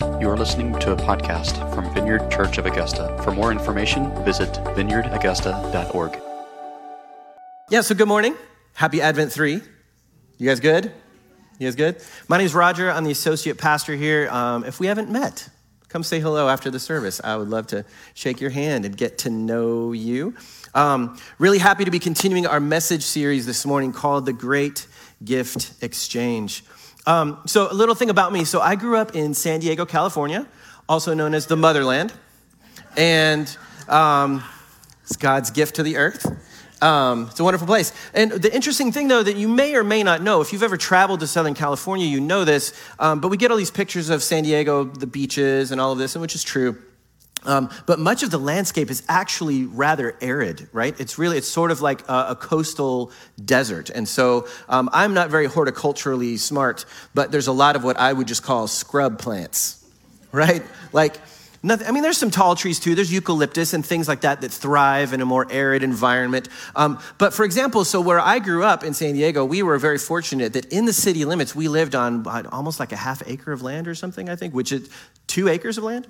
You are listening to a podcast from Vineyard Church of Augusta. For more information, visit vineyardaugusta.org. Yeah, so good morning. Happy Advent 3. You guys good? You guys good? My name is Rodger. I'm the associate pastor here. Um, if we haven't met, come say hello after the service. I would love to shake your hand and get to know you. Um, really happy to be continuing our message series this morning called The Great Gift Exchange. Um, so, a little thing about me. So, I grew up in San Diego, California, also known as the motherland. And um, it's God's gift to the earth. Um, it's a wonderful place. And the interesting thing, though, that you may or may not know, if you've ever traveled to Southern California, you know this, um, but we get all these pictures of San Diego, the beaches, and all of this, and which is true. Um, but much of the landscape is actually rather arid, right? It's really, it's sort of like a, a coastal desert. And so um, I'm not very horticulturally smart, but there's a lot of what I would just call scrub plants, right? Like, nothing, I mean, there's some tall trees too. There's eucalyptus and things like that that thrive in a more arid environment. Um, but for example, so where I grew up in San Diego, we were very fortunate that in the city limits, we lived on almost like a half acre of land or something, I think, which is two acres of land?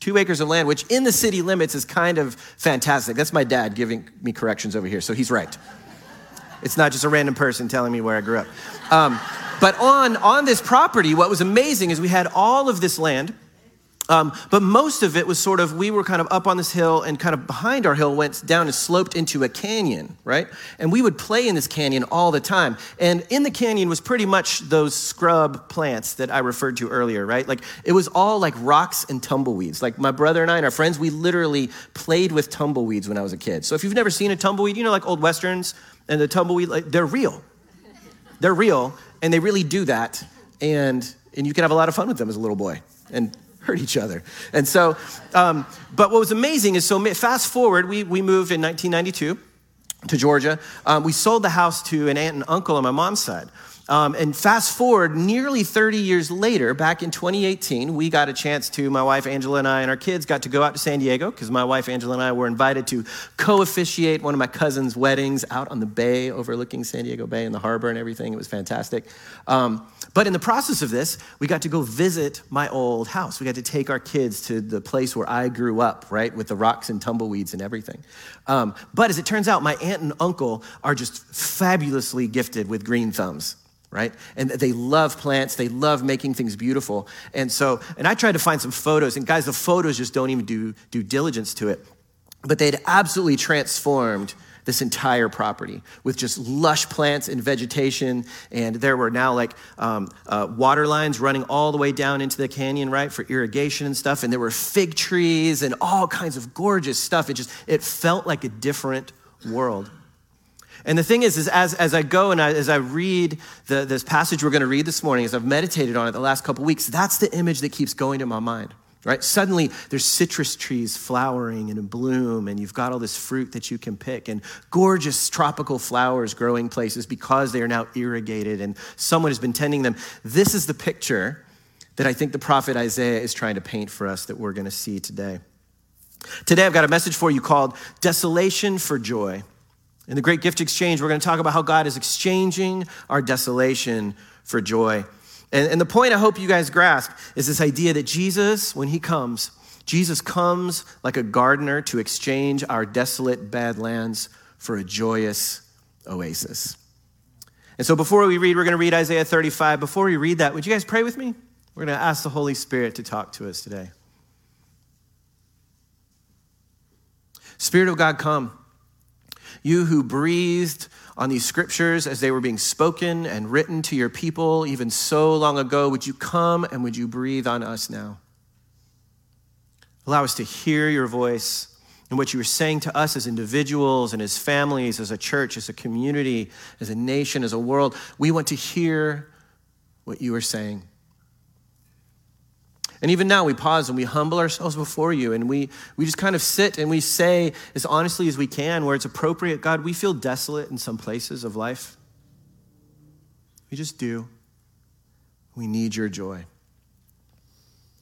Two acres of land, which in the city limits is kind of fantastic. That's my dad giving me corrections over here, so he's right. It's not just a random person telling me where I grew up. Um, but on, on this property, what was amazing is we had all of this land um, but most of it was sort of, we were kind of up on this hill, and kind of behind our hill went down and sloped into a canyon, right? And we would play in this canyon all the time. And in the canyon was pretty much those scrub plants that I referred to earlier, right? Like it was all like rocks and tumbleweeds. Like my brother and I and our friends, we literally played with tumbleweeds when I was a kid. So if you've never seen a tumbleweed, you know, like old westerns and the tumbleweed, like they're real. They're real, and they really do that. And, and you can have a lot of fun with them as a little boy. And hurt each other. And so, um, but what was amazing is so fast forward, we, we moved in 1992 to Georgia. Um, we sold the house to an aunt and uncle on my mom's side. Um, and fast forward nearly 30 years later, back in 2018, we got a chance to, my wife Angela and I and our kids got to go out to San Diego because my wife Angela and I were invited to co officiate one of my cousin's weddings out on the bay overlooking San Diego Bay and the harbor and everything. It was fantastic. Um, but in the process of this, we got to go visit my old house. We got to take our kids to the place where I grew up, right, with the rocks and tumbleweeds and everything. Um, but as it turns out, my aunt and uncle are just fabulously gifted with green thumbs right? And they love plants, they love making things beautiful. And so, and I tried to find some photos, and guys, the photos just don't even do due diligence to it. But they'd absolutely transformed this entire property with just lush plants and vegetation. And there were now like um, uh, water lines running all the way down into the canyon, right, for irrigation and stuff. And there were fig trees and all kinds of gorgeous stuff. It just, it felt like a different world. And the thing is, is as, as I go and I, as I read the, this passage we're going to read this morning, as I've meditated on it the last couple weeks, that's the image that keeps going to my mind. Right? Suddenly, there's citrus trees flowering and in bloom, and you've got all this fruit that you can pick, and gorgeous tropical flowers growing places because they are now irrigated and someone has been tending them. This is the picture that I think the prophet Isaiah is trying to paint for us that we're going to see today. Today, I've got a message for you called Desolation for Joy. In the great gift exchange, we're going to talk about how God is exchanging our desolation for joy. And, and, the point I hope you guys grasp is this idea that Jesus, when he comes, Jesus comes like a gardener to exchange our desolate badlands for a joyous oasis. And so before we read, we're going to read Isaiah 35. Before we read that, would you guys pray with me? We're going to ask the Holy Spirit to talk to us today. Spirit of God, come. You who breathed on these scriptures as they were being spoken and written to your people even so long ago, would you come and would you breathe on us now? Allow us to hear your voice and what you are saying to us as individuals and as families, as a church, as a community, as a nation, as a world. We want to hear what you are saying. And even now, we pause and we humble ourselves before you and we, we just kind of sit and we say, as honestly as we can, where it's appropriate, God, we feel desolate in some places of life. We just do. We need your joy.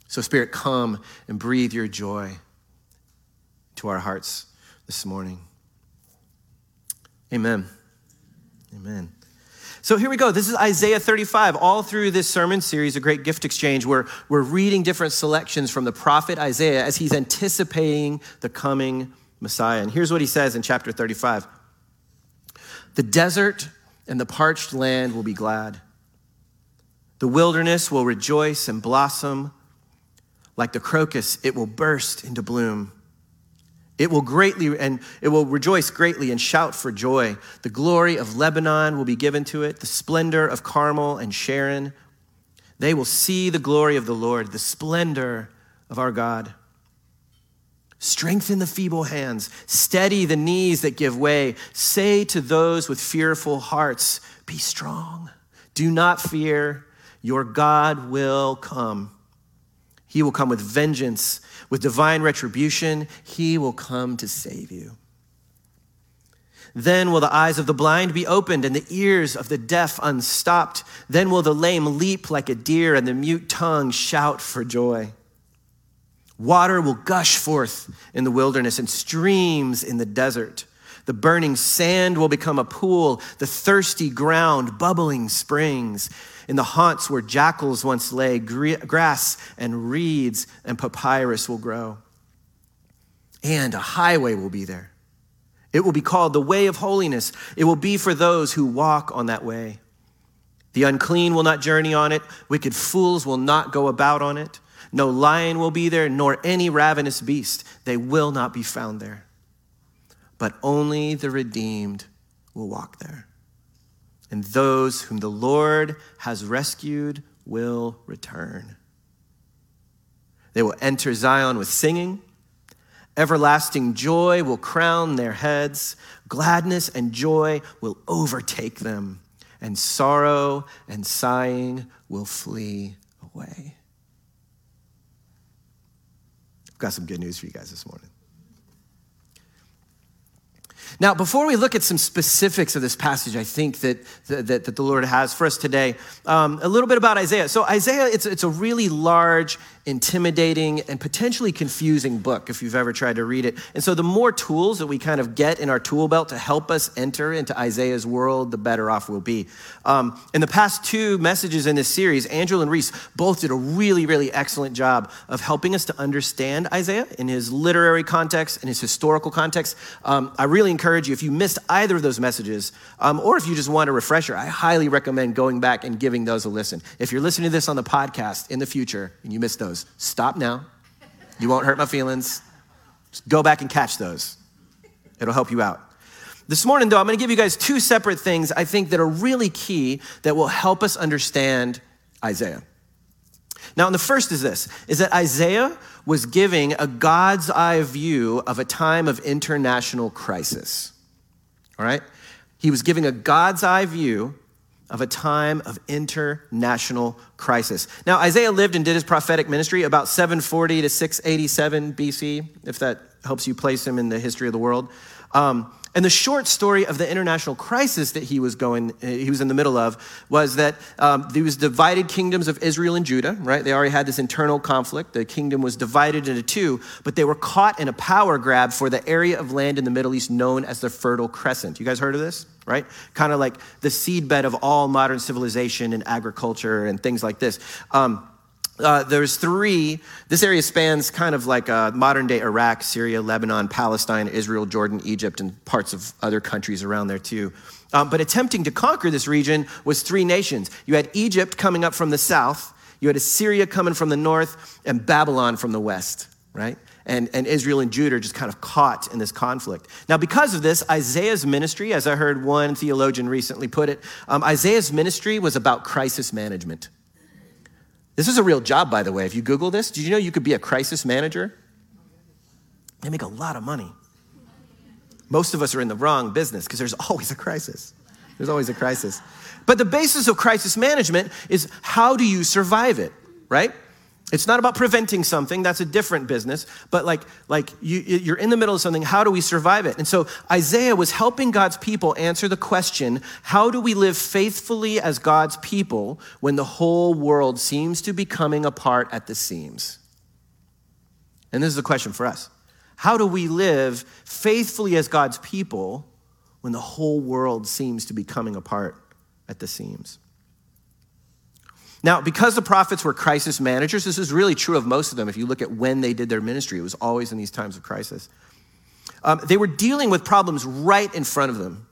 So, Spirit, come and breathe your joy to our hearts this morning. Amen. Amen. So here we go. This is Isaiah 35. All through this sermon series, a great gift exchange, where we're reading different selections from the prophet Isaiah as he's anticipating the coming Messiah. And here's what he says in chapter 35 The desert and the parched land will be glad, the wilderness will rejoice and blossom. Like the crocus, it will burst into bloom. It will greatly and it will rejoice greatly and shout for joy. The glory of Lebanon will be given to it, the splendor of Carmel and Sharon. They will see the glory of the Lord, the splendor of our God. Strengthen the feeble hands, steady the knees that give way. Say to those with fearful hearts, Be strong. Do not fear, your God will come. He will come with vengeance, with divine retribution. He will come to save you. Then will the eyes of the blind be opened and the ears of the deaf unstopped. Then will the lame leap like a deer and the mute tongue shout for joy. Water will gush forth in the wilderness and streams in the desert. The burning sand will become a pool, the thirsty ground, bubbling springs. In the haunts where jackals once lay, grass and reeds and papyrus will grow. And a highway will be there. It will be called the way of holiness. It will be for those who walk on that way. The unclean will not journey on it, wicked fools will not go about on it. No lion will be there, nor any ravenous beast. They will not be found there. But only the redeemed will walk there and those whom the Lord has rescued will return. They will enter Zion with singing. Everlasting joy will crown their heads. Gladness and joy will overtake them, and sorrow and sighing will flee away. I've got some good news for you guys this morning. Now, before we look at some specifics of this passage, I think that, that, that the Lord has for us today, um, a little bit about Isaiah. So, Isaiah, it's, it's a really large intimidating, and potentially confusing book if you've ever tried to read it. And so, the more tools that we kind of get in our tool belt to help us enter into Isaiah's world, the better off we'll be. Um, in the past two messages in this series, Angela and Reese both did a really, really excellent job of helping us to understand Isaiah in his literary context and his historical context. Um, I really encourage you, if you missed either of those messages, um, or if you just want a refresher, I highly recommend going back and giving those a listen. If you're listening to this on the podcast in the future and you missed those, those. Stop now. You won't hurt my feelings. Just go back and catch those. It'll help you out. This morning, though, I'm going to give you guys two separate things I think that are really key that will help us understand Isaiah. Now, and the first is this is that Isaiah was giving a God's eye view of a time of international crisis. All right? He was giving a God's eye view of a time of international crisis. Now, Isaiah lived and did his prophetic ministry about 740 to 687 BC, if that helps you place him in the history of the world. Um, and the short story of the international crisis that he was going, he was in the middle of, was that um, divided kingdoms of Israel and Judah. Right? They already had this internal conflict. The kingdom was divided into two, but they were caught in a power grab for the area of land in the Middle East known as the Fertile Crescent. You guys heard of this? Right? Kind of like the seedbed of all modern civilization and agriculture and things like this. Um, uh, there's three. This area spans kind of like uh, modern day Iraq, Syria, Lebanon, Palestine, Israel, Jordan, Egypt, and parts of other countries around there too. Um, but attempting to conquer this region was three nations. You had Egypt coming up from the south, you had Assyria coming from the north, and Babylon from the west, right? And, and Israel and Judah are just kind of caught in this conflict. Now, because of this, Isaiah's ministry, as I heard one theologian recently put it, um, Isaiah's ministry was about crisis management. This is a real job, by the way. If you Google this, did you know you could be a crisis manager? They make a lot of money. Most of us are in the wrong business because there's always a crisis. There's always a crisis. But the basis of crisis management is how do you survive it, right? It's not about preventing something, that's a different business, but like, like you, you're in the middle of something, how do we survive it? And so Isaiah was helping God's people answer the question how do we live faithfully as God's people when the whole world seems to be coming apart at the seams? And this is a question for us How do we live faithfully as God's people when the whole world seems to be coming apart at the seams. Now, because the prophets were crisis managers, this is really true of most of them. If you look at when they did their ministry, it was always in these times of crisis. Um, they were dealing with problems right in front of them,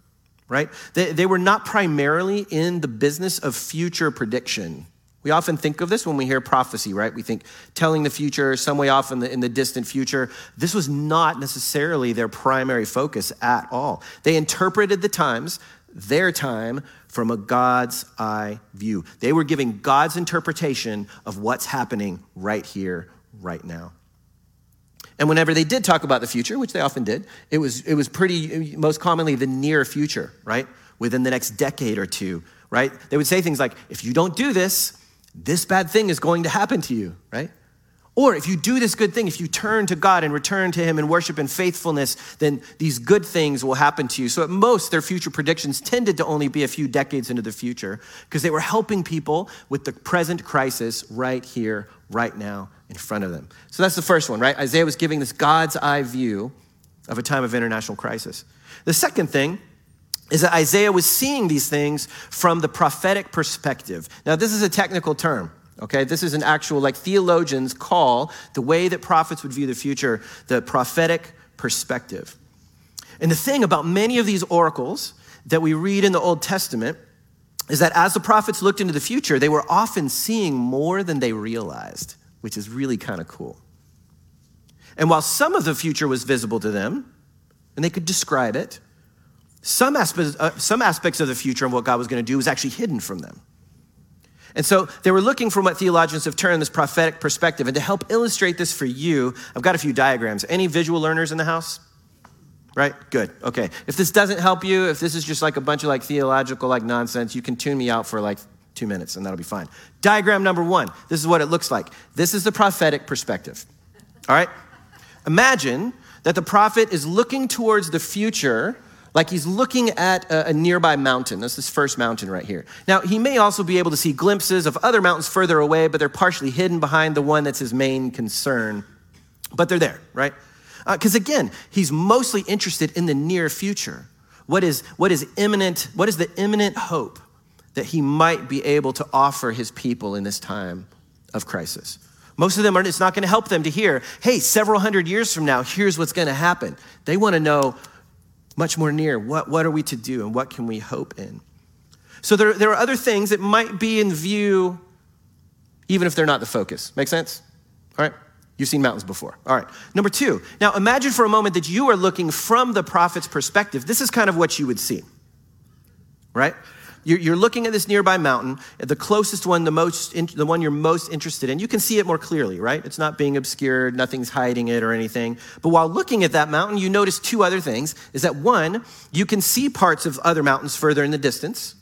right? They, they were not primarily in the business of future prediction. We often think of this when we hear prophecy, right? We think telling the future, some way off in the, in the distant future. This was not necessarily their primary focus at all. They interpreted the times, their time, from a God's eye view. They were giving God's interpretation of what's happening right here, right now. And whenever they did talk about the future, which they often did, it was, it was pretty, most commonly, the near future, right? Within the next decade or two, right? They would say things like, if you don't do this, this bad thing is going to happen to you, right? Or if you do this good thing, if you turn to God and return to Him in worship and faithfulness, then these good things will happen to you. So, at most, their future predictions tended to only be a few decades into the future because they were helping people with the present crisis right here, right now, in front of them. So, that's the first one, right? Isaiah was giving this God's eye view of a time of international crisis. The second thing is that Isaiah was seeing these things from the prophetic perspective. Now, this is a technical term. Okay, this is an actual, like theologians call the way that prophets would view the future the prophetic perspective. And the thing about many of these oracles that we read in the Old Testament is that as the prophets looked into the future, they were often seeing more than they realized, which is really kind of cool. And while some of the future was visible to them, and they could describe it, some aspects, uh, some aspects of the future and what God was going to do was actually hidden from them. And so they were looking for what theologians have termed this prophetic perspective. And to help illustrate this for you, I've got a few diagrams. Any visual learners in the house? Right? Good. Okay. If this doesn't help you, if this is just like a bunch of like theological like nonsense, you can tune me out for like two minutes and that'll be fine. Diagram number one. This is what it looks like. This is the prophetic perspective. All right? Imagine that the prophet is looking towards the future like he's looking at a, nearby mountain. That's this first mountain right here. Now, he may also be able to see glimpses of other mountains further away, but they're partially hidden behind the one that's his main concern. But they're there, right? Because uh, again, he's mostly interested in the near future. What is, what is imminent, what is the imminent hope that he might be able to offer his people in this time of crisis? Most of them are, it's not going to help them to hear, hey, several hundred years from now, here's what's going to happen. They want to know, much more near. What, what are we to do and what can we hope in? So there, there are other things that might be in view, even if they're not the focus. Make sense? All right? You've seen mountains before. All right. Number two, now imagine for a moment that you are looking from the prophet's perspective. This is kind of what you would see, right? You're looking at this nearby mountain, the closest one, the, most, the one you're most interested in. You can see it more clearly, right? It's not being obscured, nothing's hiding it or anything. But while looking at that mountain, you notice two other things. Is that one, you can see parts of other mountains further in the distance,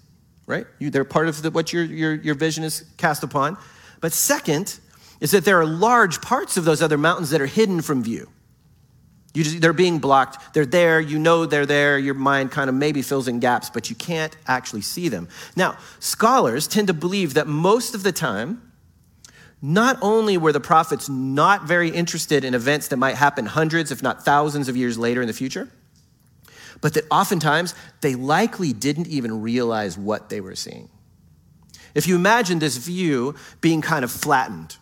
right? You, they're part of the, what your, your, your vision is cast upon. But second, is that there are large parts of those other mountains that are hidden from view. You just, they're being blocked. They're there. You know they're there. Your mind kind of maybe fills in gaps, but you can't actually see them. Now, scholars tend to believe that most of the time, not only were the prophets not very interested in events that might happen hundreds, if not thousands of years later in the future, but that oftentimes they likely didn't even realize what they were seeing. If you imagine this view being kind of flattened,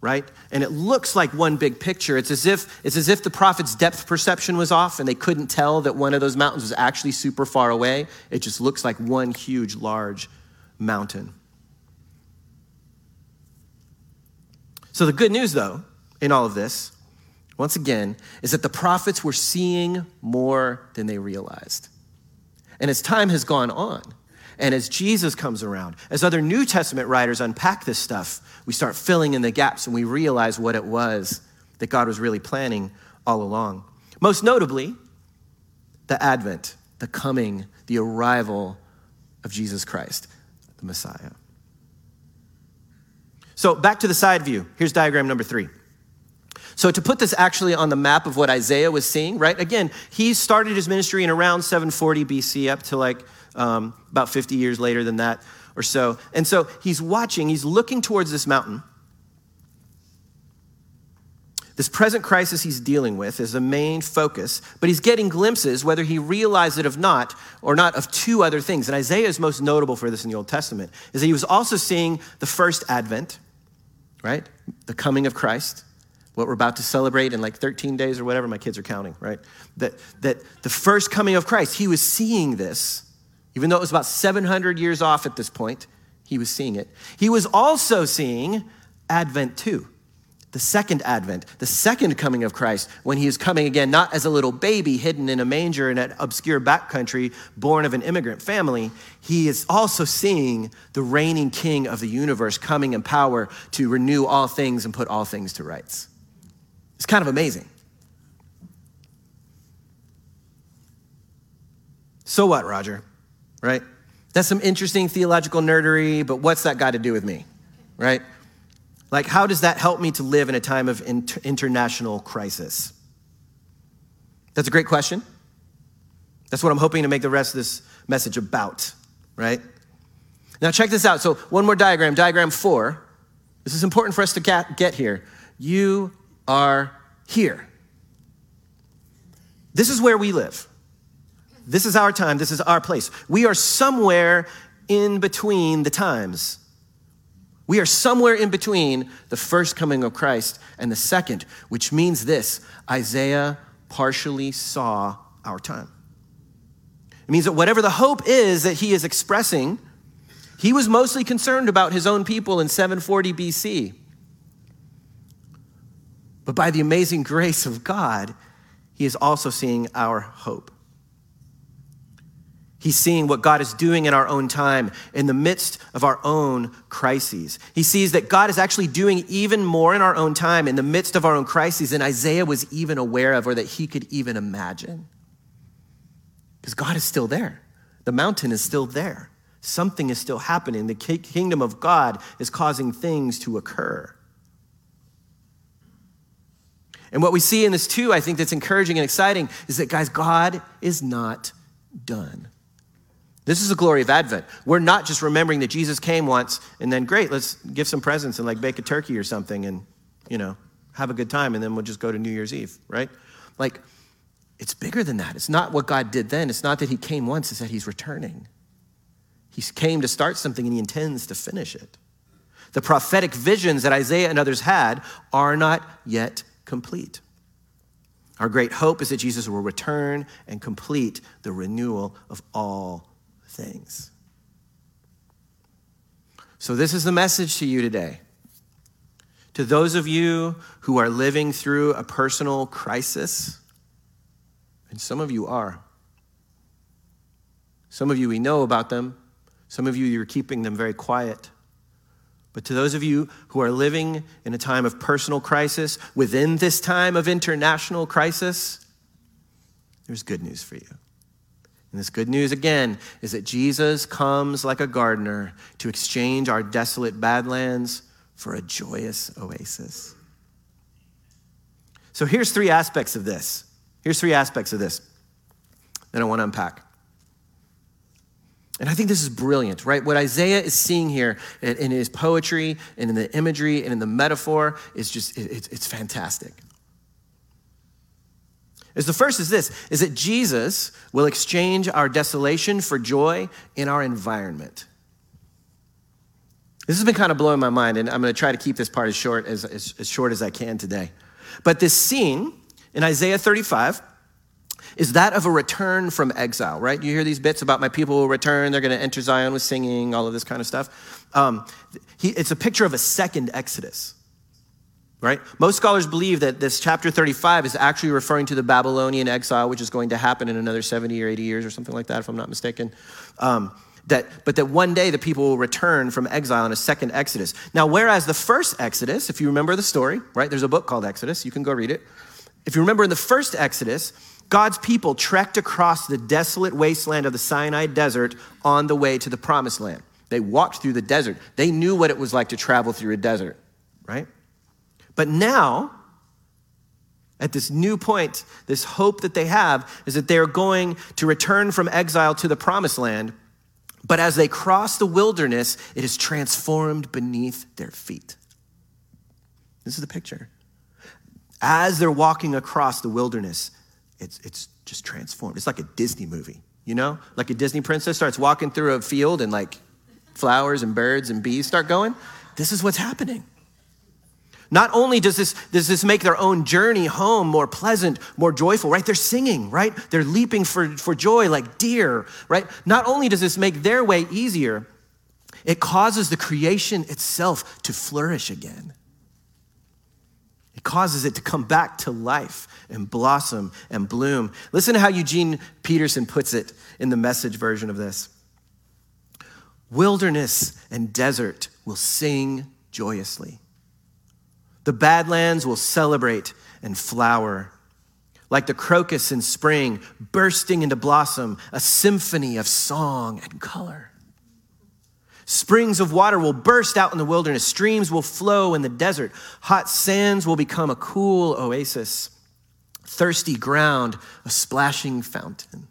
right? And it looks like one big picture. It's as if it's as if the prophet's depth perception was off and they couldn't tell that one of those mountains was actually super far away. It just looks like one huge large mountain. So the good news though in all of this once again is that the prophets were seeing more than they realized. And as time has gone on, and as Jesus comes around, as other New Testament writers unpack this stuff, we start filling in the gaps and we realize what it was that God was really planning all along. Most notably, the advent, the coming, the arrival of Jesus Christ, the Messiah. So, back to the side view. Here's diagram number three. So, to put this actually on the map of what Isaiah was seeing, right? Again, he started his ministry in around 740 BC up to like um, about 50 years later than that or so. And so he's watching, he's looking towards this mountain. This present crisis he's dealing with is the main focus, but he's getting glimpses, whether he realized it or not, or not, of two other things. And Isaiah is most notable for this in the Old Testament, is that he was also seeing the first advent, right? The coming of Christ, what we're about to celebrate in like 13 days or whatever, my kids are counting, right? That, that the first coming of Christ, he was seeing this, even though it was about 700 years off at this point, he was seeing it. He was also seeing Advent 2 the second advent, the second coming of Christ, when he is coming again, not as a little baby hidden in a manger in an obscure backcountry, born of an immigrant family, he is also seeing the reigning king of the universe coming in power to renew all things and put all things to rights. It's kind of amazing. So what, Rodger? Right? That's some interesting theological nerdery, but what's that got to do with me? Right? Like, how does that help me to live in a time of inter- international crisis? That's a great question. That's what I'm hoping to make the rest of this message about, right? Now, check this out. So, one more diagram, diagram four. This is important for us to get here. You are here. This is where we live. This is our time. This is our place. We are somewhere in between the times. We are somewhere in between the first coming of Christ and the second, which means this Isaiah partially saw our time. It means that whatever the hope is that he is expressing, he was mostly concerned about his own people in 740 BC. But by the amazing grace of God, he is also seeing our hope. He's seeing what God is doing in our own time, in the midst of our own crises. He sees that God is actually doing even more in our own time, in the midst of our own crises, than Isaiah was even aware of or that he could even imagine. Because God is still there, the mountain is still there. Something is still happening. The kingdom of God is causing things to occur. And what we see in this, too, I think that's encouraging and exciting, is that, guys, God is not done. This is the glory of Advent. We're not just remembering that Jesus came once and then, great, let's give some presents and like bake a turkey or something and, you know, have a good time and then we'll just go to New Year's Eve, right? Like, it's bigger than that. It's not what God did then. It's not that He came once, it's that He's returning. He came to start something and He intends to finish it. The prophetic visions that Isaiah and others had are not yet complete. Our great hope is that Jesus will return and complete the renewal of all things. So, this is the message to you today. To those of you who are living through a personal crisis, and some of you are. Some of you, we know about them. Some of you, you're keeping them very quiet. But to those of you who are living in a time of personal crisis, within this time of international crisis, there's good news for you. And this good news again is that Jesus comes like a gardener to exchange our desolate badlands for a joyous oasis. So here's three aspects of this. Here's three aspects of this that I want to unpack. And I think this is brilliant, right? What Isaiah is seeing here in his poetry and in the imagery and in the metaphor is just, it's fantastic is the first is this is that Jesus will exchange our desolation for joy in our environment. This has been kind of blowing my mind, and I'm going to try to keep this part as short as, as, as short as I can today. But this scene in Isaiah 35 is that of a return from exile, right? You hear these bits about my people will return, they're going to enter Zion with singing, all of this kind of stuff. Um, he, it's a picture of a second Exodus right? Most scholars believe that this chapter 35 is actually referring to the Babylonian exile, which is going to happen in another 70 or 80 years or something like that, if I'm not mistaken. Um, that, but that one day the people will return from exile in a second Exodus. Now, whereas the first Exodus, if you remember the story, right? There's a book called Exodus, you can go read it. If you remember in the first Exodus, God's people trekked across the desolate wasteland of the Sinai desert on the way to the promised land. They walked through the desert. They knew what it was like to travel through a desert, right? But now, at this new point, this hope that they have is that they're going to return from exile to the promised land. But as they cross the wilderness, it is transformed beneath their feet. This is the picture. As they're walking across the wilderness, it's, it's just transformed. It's like a Disney movie, you know? Like a Disney princess starts walking through a field and like flowers and birds and bees start going. This is what's happening. Not only does this, does this make their own journey home more pleasant, more joyful, right? They're singing, right? They're leaping for, for joy like deer, right? Not only does this make their way easier, it causes the creation itself to flourish again. It causes it to come back to life and blossom and bloom. Listen to how Eugene Peterson puts it in the message version of this Wilderness and desert will sing joyously. The badlands will celebrate and flower. Like the crocus in spring, bursting into blossom, a symphony of song and color. Springs of water will burst out in the wilderness, streams will flow in the desert, hot sands will become a cool oasis, thirsty ground, a splashing fountain.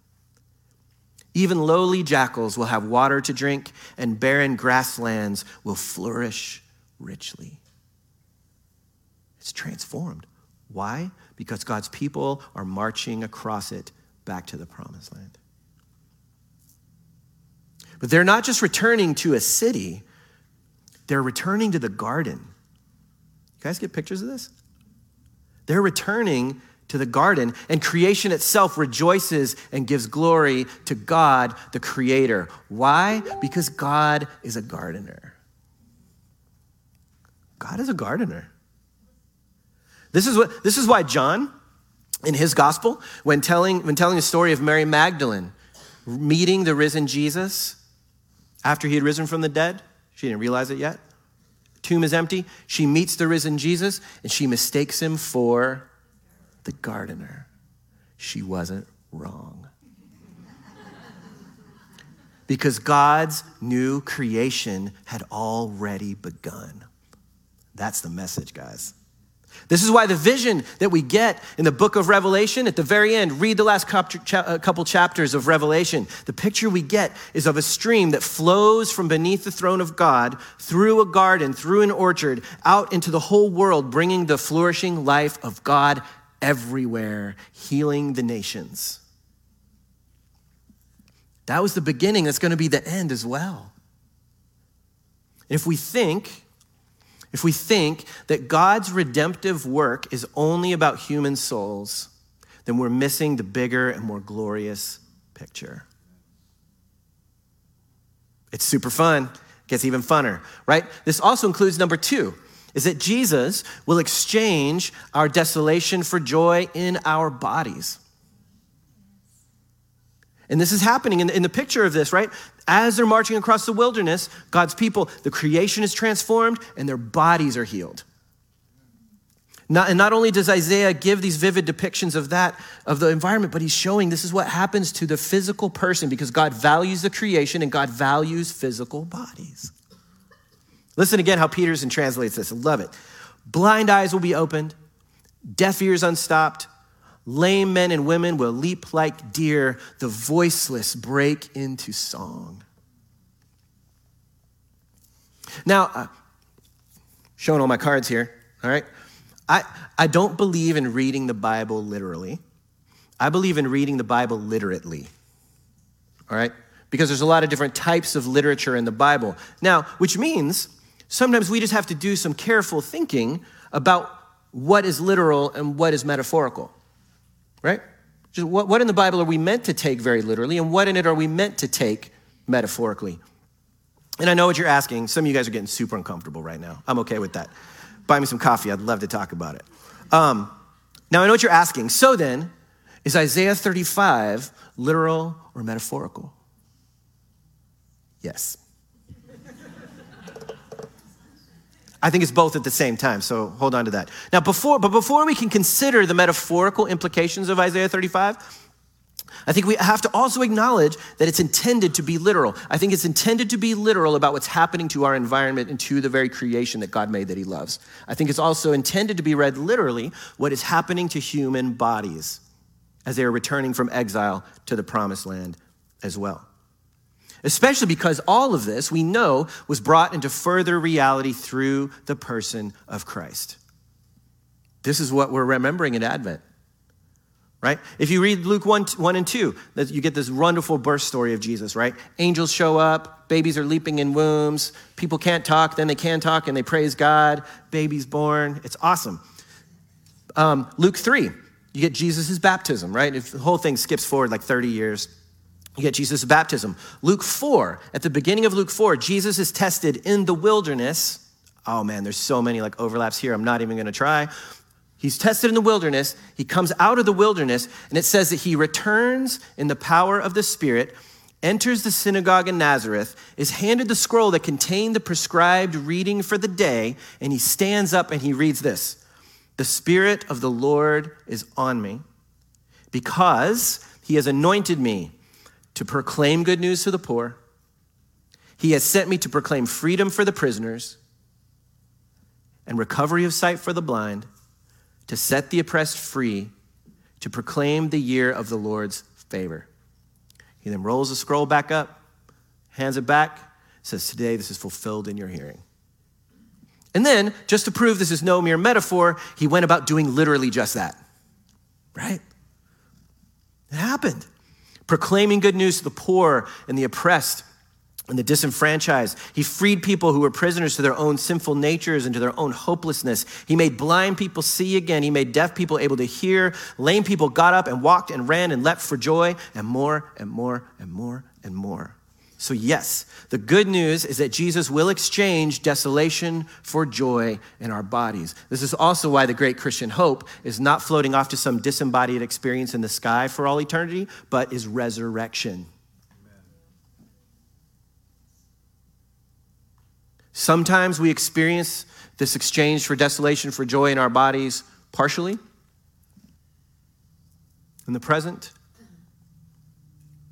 Even lowly jackals will have water to drink, and barren grasslands will flourish richly. It's transformed. Why? Because God's people are marching across it back to the promised land. But they're not just returning to a city, they're returning to the garden. You guys get pictures of this? They're returning to the garden, and creation itself rejoices and gives glory to God, the Creator. Why? Because God is a gardener. God is a gardener. This is, what, this is why John, in his gospel, when telling, when telling the story of Mary Magdalene meeting the risen Jesus after he had risen from the dead, she didn't realize it yet. Tomb is empty. She meets the risen Jesus and she mistakes him for the gardener. She wasn't wrong. because God's new creation had already begun. That's the message, guys. This is why the vision that we get in the book of Revelation, at the very end, read the last uh, couple chapters of Revelation. The picture we get is of a stream that flows from beneath the throne of God through a garden, through an orchard, out into the whole world, bringing the flourishing life of God everywhere, healing the nations. That was the beginning. That's going to be the end as well. And If we think if we think that God's redemptive work is only about human souls, then we're missing the bigger and more glorious picture. It's super fun, it gets even funner, right? This also includes number two is that Jesus will exchange our desolation for joy in our bodies. And this is happening in the, in the picture of this, right? As they're marching across the wilderness, God's people, the creation is transformed and their bodies are healed. Not, and not only does Isaiah give these vivid depictions of that, of the environment, but he's showing this is what happens to the physical person because God values the creation and God values physical bodies. Listen again how Peterson translates this. I love it. Blind eyes will be opened, deaf ears unstopped, Lame men and women will leap like deer, the voiceless break into song. Now, uh, showing all my cards here, all right? I, I don't believe in reading the Bible literally. I believe in reading the Bible literately, all right? Because there's a lot of different types of literature in the Bible. Now, which means sometimes we just have to do some careful thinking about what is literal and what is metaphorical right? Just what, what in the Bible are we meant to take very literally, and what in it are we meant to take metaphorically? And I know what you're asking. Some of you guys are getting super uncomfortable right now. I'm okay with that. Buy me some coffee. I'd love to talk about it. Um, now, I know what you're asking. So then, is Isaiah 35 literal or metaphorical? Yes. I think it's both at the same time, so hold on to that. Now, before, but before we can consider the metaphorical implications of Isaiah 35, I think we have to also acknowledge that it's intended to be literal. I think it's intended to be literal about what's happening to our environment and to the very creation that God made that He loves. I think it's also intended to be read literally what is happening to human bodies as they are returning from exile to the promised land as well especially because all of this we know was brought into further reality through the person of Christ. This is what we're remembering in Advent, right? If you read Luke 1, 1 and 2, you get this wonderful birth story of Jesus, right? Angels show up, babies are leaping in wombs, people can't talk, then they can talk and they praise God, baby's born. It's awesome. Um, Luke 3, you get Jesus' baptism, right? If the whole thing skips forward like 30 years, you get Jesus' baptism. Luke 4, at the beginning of Luke 4, Jesus is tested in the wilderness. Oh man, there's so many like overlaps here. I'm not even going to try. He's tested in the wilderness. He comes out of the wilderness, and it says that he returns in the power of the Spirit, enters the synagogue in Nazareth, is handed the scroll that contained the prescribed reading for the day, and he stands up and he reads this The Spirit of the Lord is on me because he has anointed me to proclaim good news to the poor. He has sent me to proclaim freedom for the prisoners and recovery of sight for the blind to set the oppressed free, to proclaim the year of the Lord's favor. He then rolls the scroll back up, hands it back, says, Today this is fulfilled in your hearing. And then, just to prove this is no mere metaphor, he went about doing literally just that. Right? It happened. Proclaiming good news to the poor and the oppressed, and the disenfranchised. He freed people who were prisoners to their own sinful natures and to their own hopelessness. He made blind people see again. He made deaf people able to hear. Lame people got up and walked and ran and leapt for joy, and more and more and more and more. So, yes, the good news is that Jesus will exchange desolation for joy in our bodies. This is also why the great Christian hope is not floating off to some disembodied experience in the sky for all eternity, but is resurrection. Sometimes we experience this exchange for desolation for joy in our bodies partially in the present.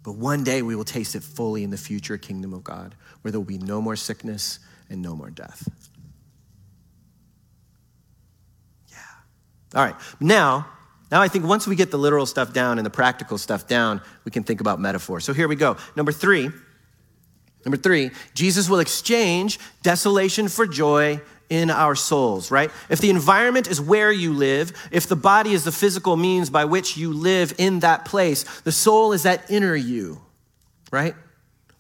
But one day we will taste it fully in the future kingdom of God, where there will be no more sickness and no more death. Yeah. All right. Now, now I think once we get the literal stuff down and the practical stuff down, we can think about metaphor. So here we go. Number three Number three, Jesus will exchange desolation for joy in our souls, right? If the environment is where you live, if the body is the physical means by which you live in that place, the soul is that inner you, right?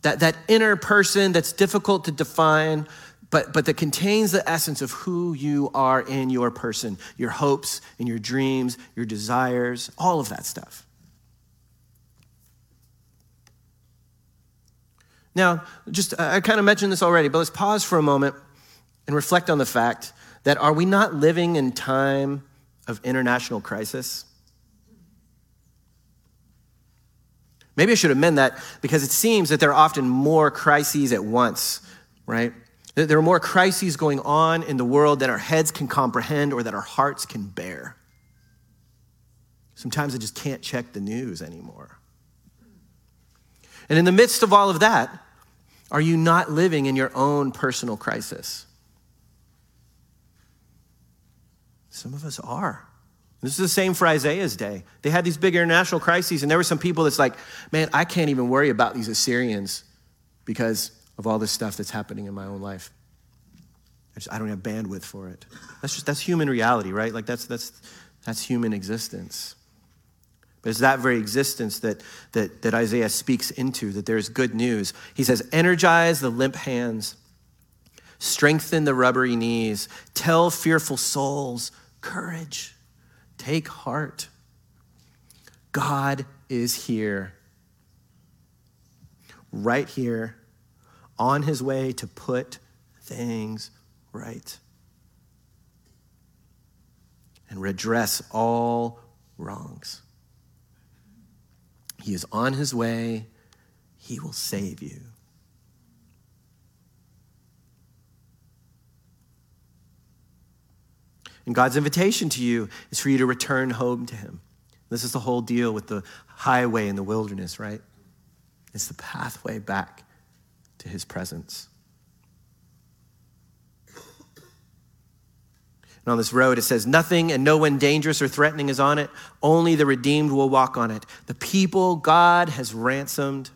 That, that inner person that's difficult to define, but, but that contains the essence of who you are in your person, your hopes and your dreams, your desires, all of that stuff. Now, just I kind of mentioned this already, but let's pause for a moment and reflect on the fact that are we not living in time of international crisis? Maybe I should amend that because it seems that there are often more crises at once, right? There are more crises going on in the world than our heads can comprehend or that our hearts can bear. Sometimes I just can't check the news anymore. And in the midst of all of that, are you not living in your own personal crisis? Some of us are. This is the same for Isaiah's day. They had these big international crises, and there were some people that's like, man, I can't even worry about these Assyrians because of all this stuff that's happening in my own life. I, just, I don't have bandwidth for it. That's just that's human reality, right? Like that's that's that's human existence. But it's that very existence that, that, that Isaiah speaks into, that there's good news. He says, Energize the limp hands, strengthen the rubbery knees, tell fearful souls, courage, take heart. God is here, right here, on his way to put things right and redress all wrongs. He is on his way. He will save you. And God's invitation to you is for you to return home to him. This is the whole deal with the highway in the wilderness, right? It's the pathway back to his presence. And on this road, it says, Nothing and no one dangerous or threatening is on it. Only the redeemed will walk on it. The people God has ransomed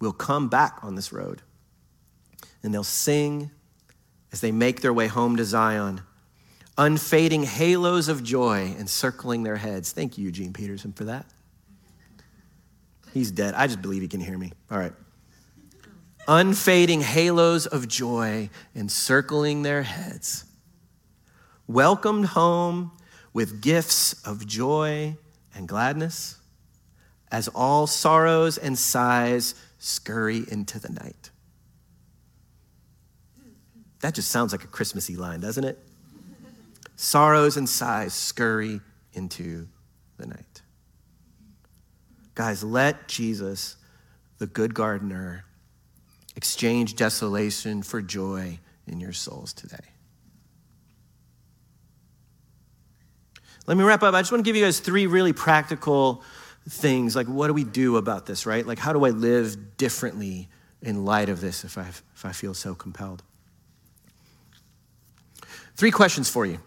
will come back on this road. And they'll sing as they make their way home to Zion. Unfading halos of joy encircling their heads. Thank you, Eugene Peterson, for that. He's dead. I just believe he can hear me. All right. Unfading halos of joy encircling their heads. Welcomed home with gifts of joy and gladness as all sorrows and sighs scurry into the night. That just sounds like a Christmassy line, doesn't it? Sorrows and sighs scurry into the night. Guys, let Jesus, the good gardener, exchange desolation for joy in your souls today. Let me wrap up. I just want to give you guys three really practical things. Like, what do we do about this, right? Like, how do I live differently in light of this if I, if I feel so compelled? Three questions for you.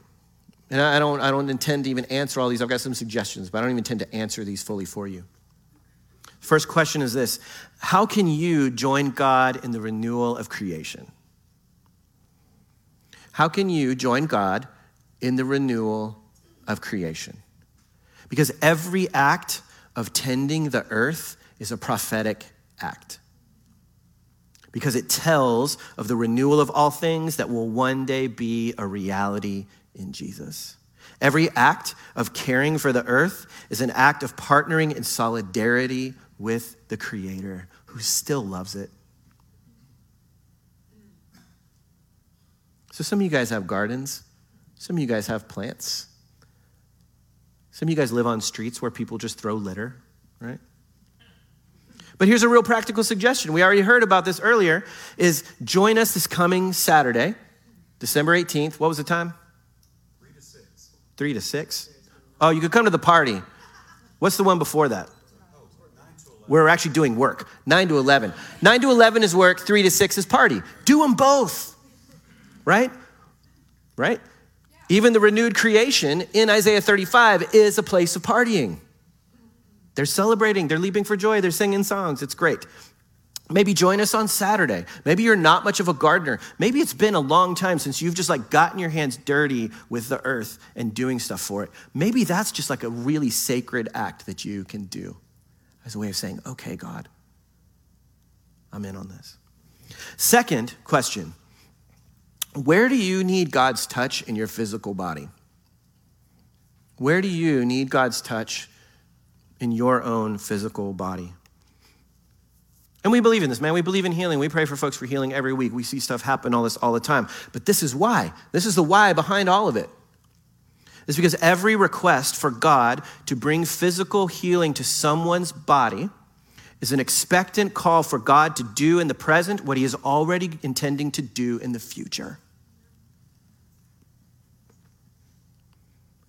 And I don't, I don't intend to even answer all these. I've got some suggestions, but I don't even intend to answer these fully for you. First question is this How can you join God in the renewal of creation? How can you join God in the renewal of creation? Because every act of tending the earth is a prophetic act. Because it tells of the renewal of all things that will one day be a reality in Jesus. Every act of caring for the earth is an act of partnering in solidarity with the Creator who still loves it. So, some of you guys have gardens, some of you guys have plants. Some of you guys live on streets where people just throw litter, right? But here's a real practical suggestion. We already heard about this earlier is join us this coming Saturday, December 18th. What was the time? 3 to 6. 3 to 6. Oh, you could come to the party. What's the one before that? We're actually doing work. 9 to 11. 9 to 11 is work, 3 to 6 is party. Do them both. Right? Right? Even the renewed creation in Isaiah 35 is a place of partying. They're celebrating, they're leaping for joy, they're singing songs. It's great. Maybe join us on Saturday. Maybe you're not much of a gardener. Maybe it's been a long time since you've just like gotten your hands dirty with the earth and doing stuff for it. Maybe that's just like a really sacred act that you can do as a way of saying, okay, God, I'm in on this. Second question where do you need God's touch in your physical body? Where do you need God's touch in your own physical body? And we believe in this, man. We believe in healing. We pray for folks for healing every week. We see stuff happen all this all the time. But this is why. This is the why behind all of it. It's because every request for God to bring physical healing to someone's body is an expectant call for God to do in the present what he is already intending to do in the future.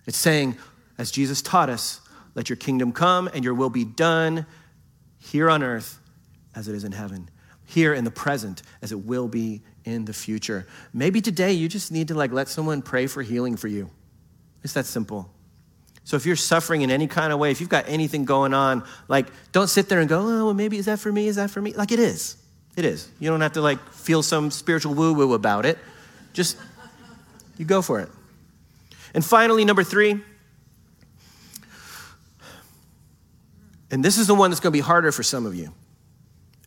It's saying, as Jesus taught us, let your kingdom come and your will be done here on earth as it is in heaven, here in the present as it will be in the future. Maybe today you just need to like let someone pray for healing for you. It's that simple. So if you're suffering in any kind of way, if you've got anything going on, like don't sit there and go, oh, well, maybe is that for me? Is that for me? Like it is. It is. You don't have to like feel some spiritual woo woo about it. Just you go for it. And finally, number three, and this is the one that's going to be harder for some of you,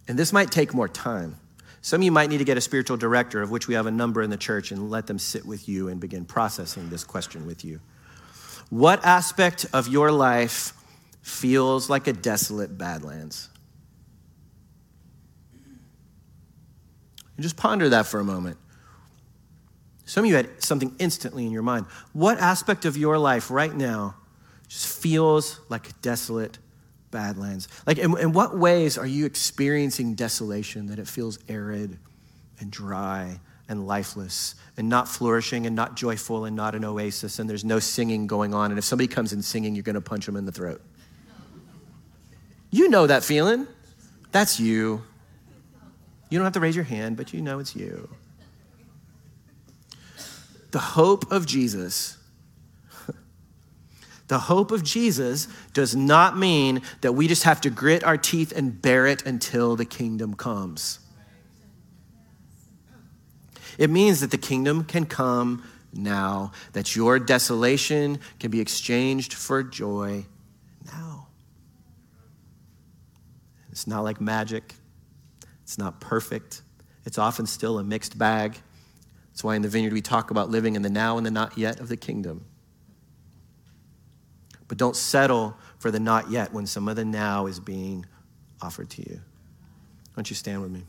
and this might take more time. Some of you might need to get a spiritual director, of which we have a number in the church, and let them sit with you and begin processing this question with you. What aspect of your life feels like a desolate badlands? And just ponder that for a moment. Some of you had something instantly in your mind. What aspect of your life right now just feels like a desolate badlands? Like, in, in what ways are you experiencing desolation that it feels arid and dry and lifeless and not flourishing and not joyful and not an oasis and there's no singing going on? And if somebody comes in singing, you're going to punch them in the throat. You know that feeling. That's you. You don't have to raise your hand, but you know it's you the hope of Jesus, the hope of Jesus does not mean that we just have to grit our teeth and bear it until the kingdom comes. It means that the kingdom can come now, that your desolation can be exchanged for joy now. It's not like magic, it's not perfect, it's often still a mixed bag. That's why in the vineyard we talk about living in the now and the not yet of the kingdom. But don't settle for the not yet when some of the now is being offered to you. Why don't you stand with me?